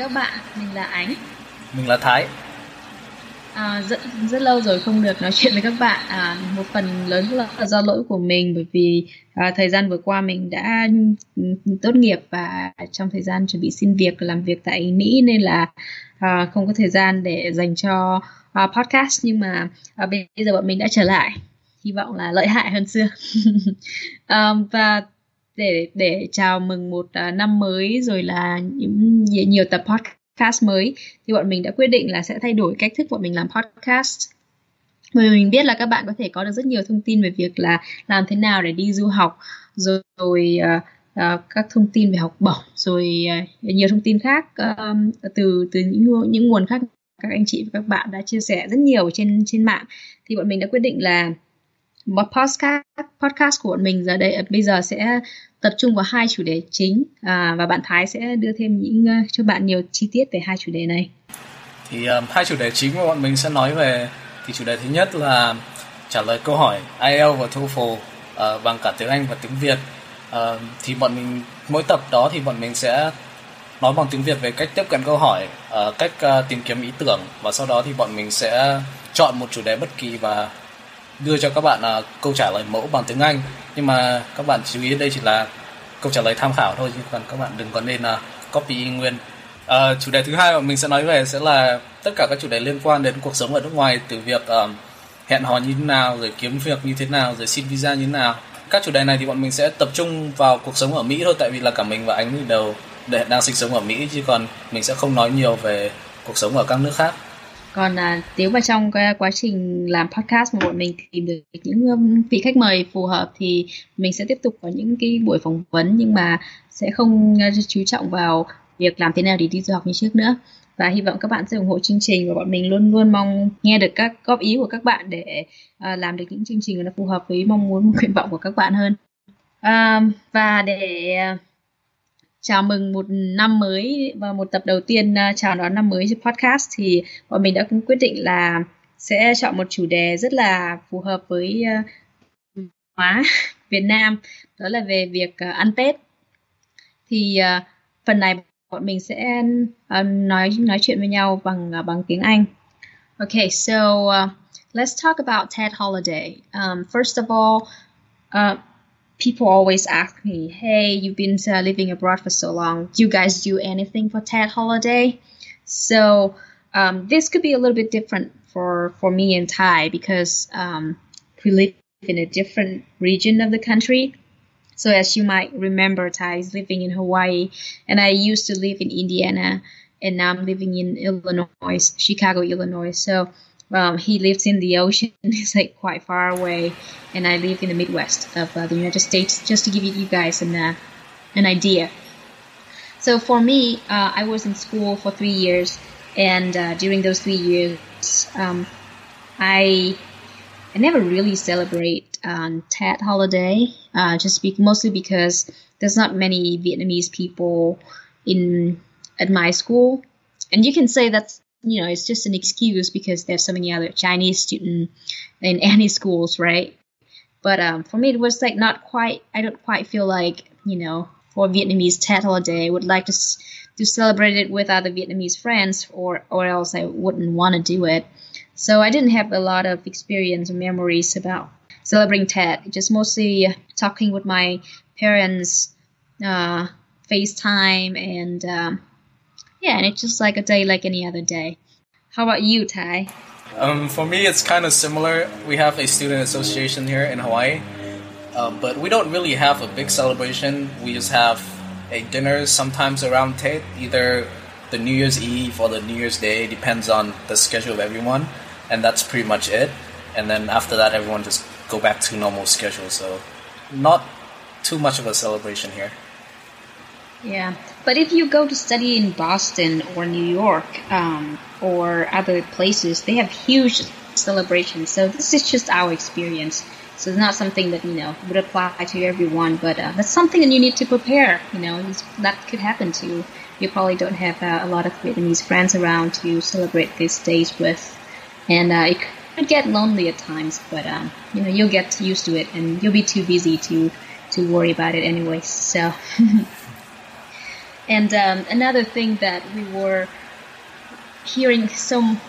các bạn, mình là Ánh. Mình là Thái. À, rất rất lâu rồi không được nói chuyện với các bạn. À, một phần lớn là do lỗi của mình bởi vì à, thời gian vừa qua mình đã tốt nghiệp và trong thời gian chuẩn bị xin việc làm việc tại Mỹ nên là à, không có thời gian để dành cho à, podcast nhưng mà à, bây giờ bọn mình đã trở lại. Hy vọng là lợi hại hơn xưa. à, và để để chào mừng một uh, năm mới rồi là những nhiều tập podcast mới. Thì bọn mình đã quyết định là sẽ thay đổi cách thức bọn mình làm podcast. Bởi vì mình biết là các bạn có thể có được rất nhiều thông tin về việc là làm thế nào để đi du học rồi, rồi uh, uh, các thông tin về học bổng rồi uh, nhiều thông tin khác uh, từ từ những những nguồn khác các anh chị và các bạn đã chia sẻ rất nhiều trên trên mạng. Thì bọn mình đã quyết định là podcast podcast của bọn mình giờ đây bây giờ sẽ tập trung vào hai chủ đề chính à, và bạn Thái sẽ đưa thêm những uh, cho bạn nhiều chi tiết về hai chủ đề này. Thì um, hai chủ đề chính mà bọn mình sẽ nói về thì chủ đề thứ nhất là trả lời câu hỏi IELTS và TOEFL uh, bằng cả tiếng Anh và tiếng Việt. Uh, thì bọn mình mỗi tập đó thì bọn mình sẽ nói bằng tiếng Việt về cách tiếp cận câu hỏi, uh, cách uh, tìm kiếm ý tưởng và sau đó thì bọn mình sẽ chọn một chủ đề bất kỳ và đưa cho các bạn uh, câu trả lời mẫu bằng tiếng Anh. Nhưng mà các bạn chú ý đây chỉ là câu trả lời tham khảo thôi chứ còn các bạn đừng có nên uh, copy nguyên. Uh, chủ đề thứ hai mà mình sẽ nói về sẽ là tất cả các chủ đề liên quan đến cuộc sống ở nước ngoài từ việc uh, hẹn hò như thế nào rồi kiếm việc như thế nào rồi xin visa như thế nào. Các chủ đề này thì bọn mình sẽ tập trung vào cuộc sống ở Mỹ thôi tại vì là cả mình và anh đều đang sinh sống ở Mỹ chứ còn mình sẽ không nói nhiều về cuộc sống ở các nước khác còn à, nếu mà trong cái quá trình làm podcast mà bọn mình tìm được những vị khách mời phù hợp thì mình sẽ tiếp tục có những cái buổi phỏng vấn nhưng mà sẽ không à, chú trọng vào việc làm thế nào để đi du học như trước nữa. Và hy vọng các bạn sẽ ủng hộ chương trình và bọn mình luôn luôn mong nghe được các góp ý của các bạn để à, làm được những chương trình nó phù hợp với mong muốn nguyện vọng của các bạn hơn. À, và để à, chào mừng một năm mới và một tập đầu tiên uh, chào đón năm mới cho podcast thì bọn mình đã cũng quyết định là sẽ chọn một chủ đề rất là phù hợp với uh, hóa Việt Nam đó là về việc uh, ăn Tết thì uh, phần này bọn mình sẽ uh, nói nói chuyện với nhau bằng uh, bằng tiếng Anh. Okay, so uh, let's talk about Ted holiday. Um, first of all, uh, people always ask me, "Hey, you've been uh, living abroad for so long. Do you guys do anything for Tet holiday?" So um, this could be a little bit different for for me and Thai because um, we live in a different region of the country. So as you might remember, Thai is living in Hawaii, and I used to live in Indiana, and now I'm living in Illinois, Chicago, Illinois. So um, he lives in the ocean. It's like quite far away, and I live in the Midwest of uh, the United States. Just to give you guys an uh, an idea. So for me, uh, I was in school for three years, and uh, during those three years, um, I I never really celebrate um, Tet holiday, uh, just be- mostly because there's not many Vietnamese people in at my school, and you can say that's you know, it's just an excuse because there's so many other Chinese students in any schools, right? But um, for me, it was like not quite. I don't quite feel like you know, for Vietnamese Tet holiday, I would like to to celebrate it with other Vietnamese friends, or or else I wouldn't want to do it. So I didn't have a lot of experience or memories about celebrating Tet. Just mostly talking with my parents, uh, FaceTime, and um, yeah, and it's just like a day like any other day. How about you, Thai? Um, for me, it's kind of similar. We have a student association here in Hawaii, uh, but we don't really have a big celebration. We just have a dinner sometimes around Tet, either the New Year's Eve or the New Year's Day, depends on the schedule of everyone, and that's pretty much it. And then after that, everyone just go back to normal schedule. So, not too much of a celebration here. Yeah, but if you go to study in Boston or New York um, or other places, they have huge celebrations. So this is just our experience. So it's not something that you know would apply to everyone, but uh, that's something that you need to prepare. You know, that could happen to you. You probably don't have uh, a lot of Vietnamese friends around to celebrate these days with, and uh, it could get lonely at times. But um, you know, you'll get used to it, and you'll be too busy to to worry about it anyway. So. And um, another thing that we were hearing some,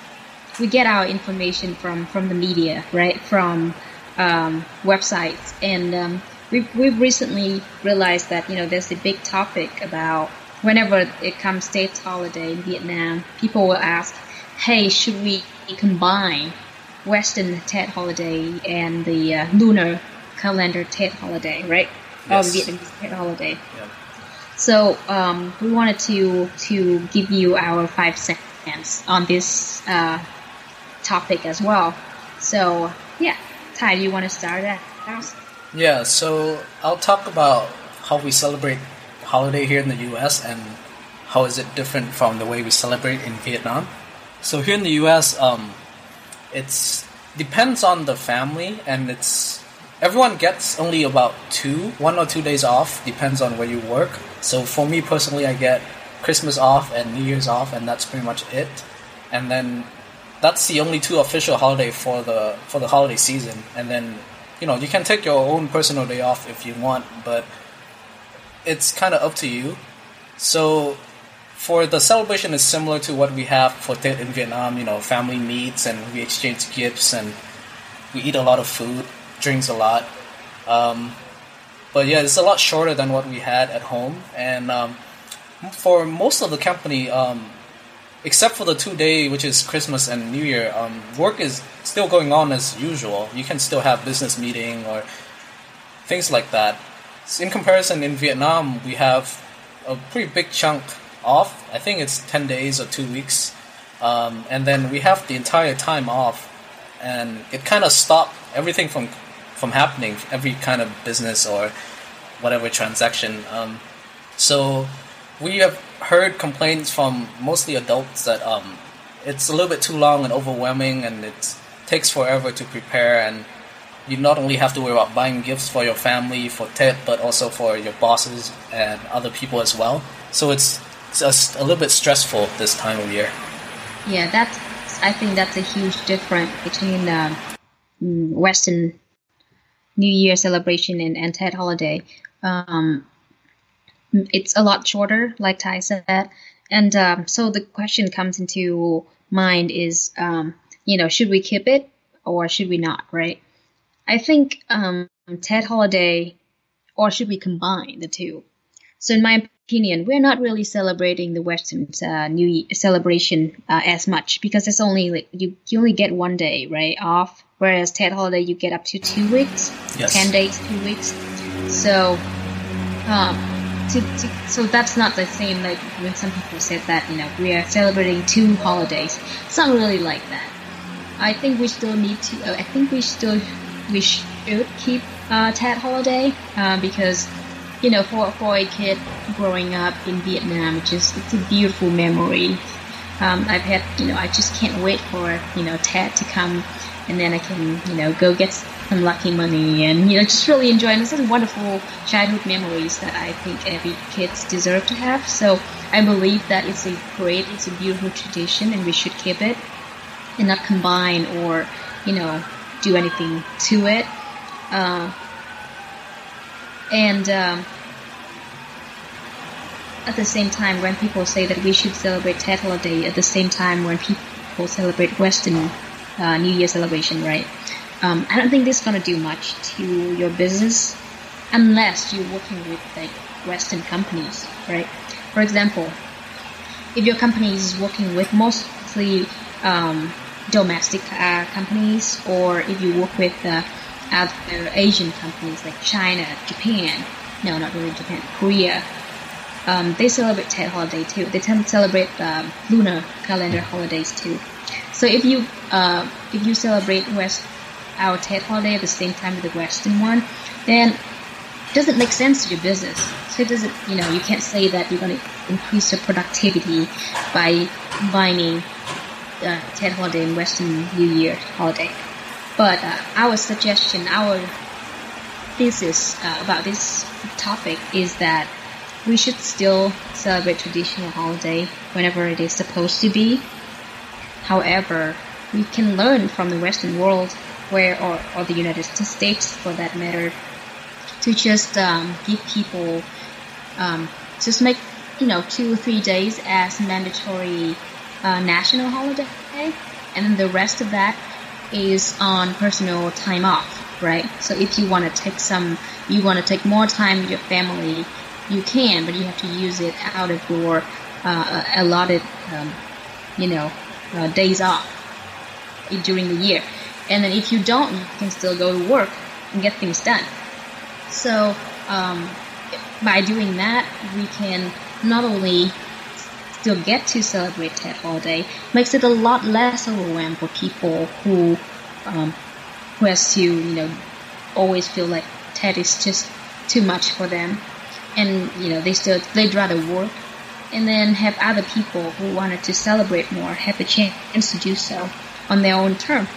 we get our information from from the media, right? From um, websites, and um, we've we've recently realized that you know there's a big topic about whenever it comes Tet holiday in Vietnam, people will ask, "Hey, should we combine Western Tet holiday and the uh, lunar calendar Tet holiday, right? Yes. Or Vietnamese Tet holiday. Yeah. So um, we wanted to to give you our five cents on this uh, topic as well. So yeah, Thai, do you want to start that? Yeah, so I'll talk about how we celebrate holiday here in the US and how is it different from the way we celebrate in Vietnam. So here in the US, um, it's depends on the family and it's everyone gets only about two, one or two days off, depends on where you work. So for me personally, I get Christmas off and New Year's off, and that's pretty much it. And then that's the only two official holiday for the for the holiday season. And then you know you can take your own personal day off if you want, but it's kind of up to you. So for the celebration is similar to what we have for Tet in Vietnam. You know, family meets and we exchange gifts and we eat a lot of food, drinks a lot. Um, but yeah, it's a lot shorter than what we had at home. And um, for most of the company, um, except for the two day, which is Christmas and New Year, um, work is still going on as usual. You can still have business meeting or things like that. In comparison, in Vietnam, we have a pretty big chunk off. I think it's ten days or two weeks, um, and then we have the entire time off, and it kind of stopped everything from from happening, every kind of business or whatever transaction. Um, so we have heard complaints from mostly adults that um, it's a little bit too long and overwhelming, and it takes forever to prepare. And you not only have to worry about buying gifts for your family, for Tet, but also for your bosses and other people as well. So it's just a little bit stressful this time of year. Yeah, that's. I think that's a huge difference between uh, Western New Year celebration and, Tet holiday. Um, it's a lot shorter, like Thai said, and um, so the question comes into mind is, um, you know, should we keep it or should we not, right? I think um, Tet holiday, or should we combine the two? So, in my opinion, we're not really celebrating the Western uh, New Year celebration uh, as much because it's only like you, you only get one day right off, whereas Tet holiday you get up to two weeks, Yes. ten days, two weeks. So, um, to, to, so that's not the same like when some people said that you know we are celebrating two holidays. It's not really like that. I think we still need to. Uh, I think we still we should keep uh, Tet holiday uh, because you know for for a kid growing up in Vietnam, it's just it's a beautiful memory. Um, I've had you know I just can't wait for you know Tet to come, and then I can you know go get some lucky money and you know just really enjoy. And it's such wonderful childhood memories that I think every kids deserve to have. So I believe that it's a great, it's a beautiful tradition, and we should keep it and not combine or you know do anything to it. Uh, and um, at the same time, when people say that we should celebrate Tet holiday, at the same time when people celebrate Western uh, New Year celebration, right? Um, I don't think this is gonna do much to your business unless you're working with like Western companies, right? For example, if your company is working with mostly um, domestic uh, companies, or if you work with uh, other Asian companies like China, Japan, no, not really Japan, Korea, um, they celebrate Tet holiday too. They tend to celebrate um, lunar calendar holidays too. So if you uh, if you celebrate West our Tet holiday at the same time with the Western one, then it doesn't make sense to your business. So it doesn't, you know, you can't say that you're going to increase your productivity by combining uh, Tet holiday and Western New Year holiday. But uh, our suggestion, our thesis uh, about this topic is that we should still celebrate traditional holiday whenever it is supposed to be. However, we can learn from the Western world, where or, or the United States for that matter, to just um, give people, um, just make you know two or three days as mandatory uh, national holiday, and then the rest of that is on personal time off, right? So if you want to take some, you want to take more time with your family, you can, but you have to use it out of your uh, allotted, um, you know, uh, days off during the year. And then if you don't, you can still go to work and get things done. So um, by doing that, we can not only still get to celebrate Tet Holiday, makes it a lot less overwhelming for people who um, who has to you know always feel like Tet is just too much for them, and you know they still they'd rather work, and then have other people who wanted to celebrate more have the chance to do so on their own term,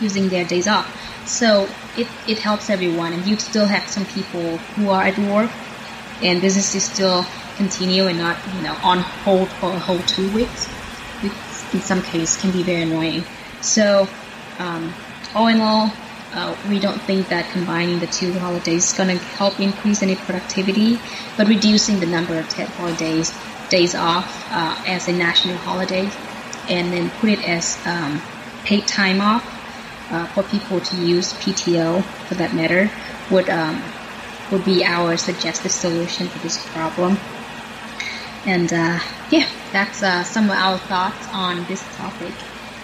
using their days off. So it, it helps everyone, and you still have some people who are at work, and businesses still continue and not you know on hold for a whole two weeks, which in some cases can be very annoying. So um, all in all, uh, we don't think that combining the two holidays is going to help increase any productivity, but reducing the number of Tet holidays days off uh, as a national holiday, and then put it as um, paid time off uh, for people to use PTO for that matter would um, would be our suggested solution for this problem. And uh, yeah, that's uh, some of our thoughts on this topic.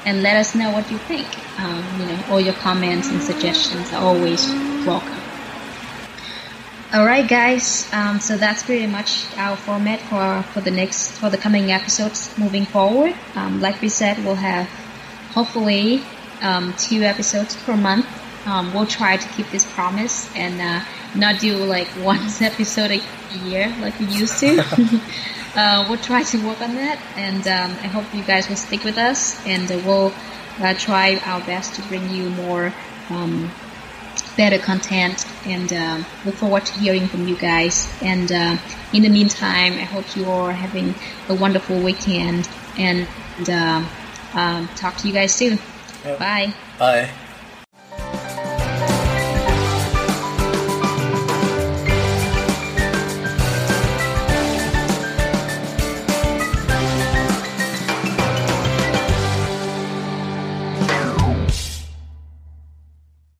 And let us know what you think. Um, you know, all your comments and suggestions are always welcome. All right, guys. Um, so that's pretty much our format for for the next for the coming episodes moving forward. Um, like we said, we'll have hopefully um, two episodes per month. Um, we'll try to keep this promise and uh, not do like one episode a year like we used to. uh, we'll try to work on that, and um, I hope you guys will stick with us, and uh, we'll uh, try our best to bring you more um, better content, and uh, look forward to hearing from you guys. And uh, in the meantime, I hope you are having a wonderful weekend, and, and um, talk to you guys soon. Yep. Bye. Bye.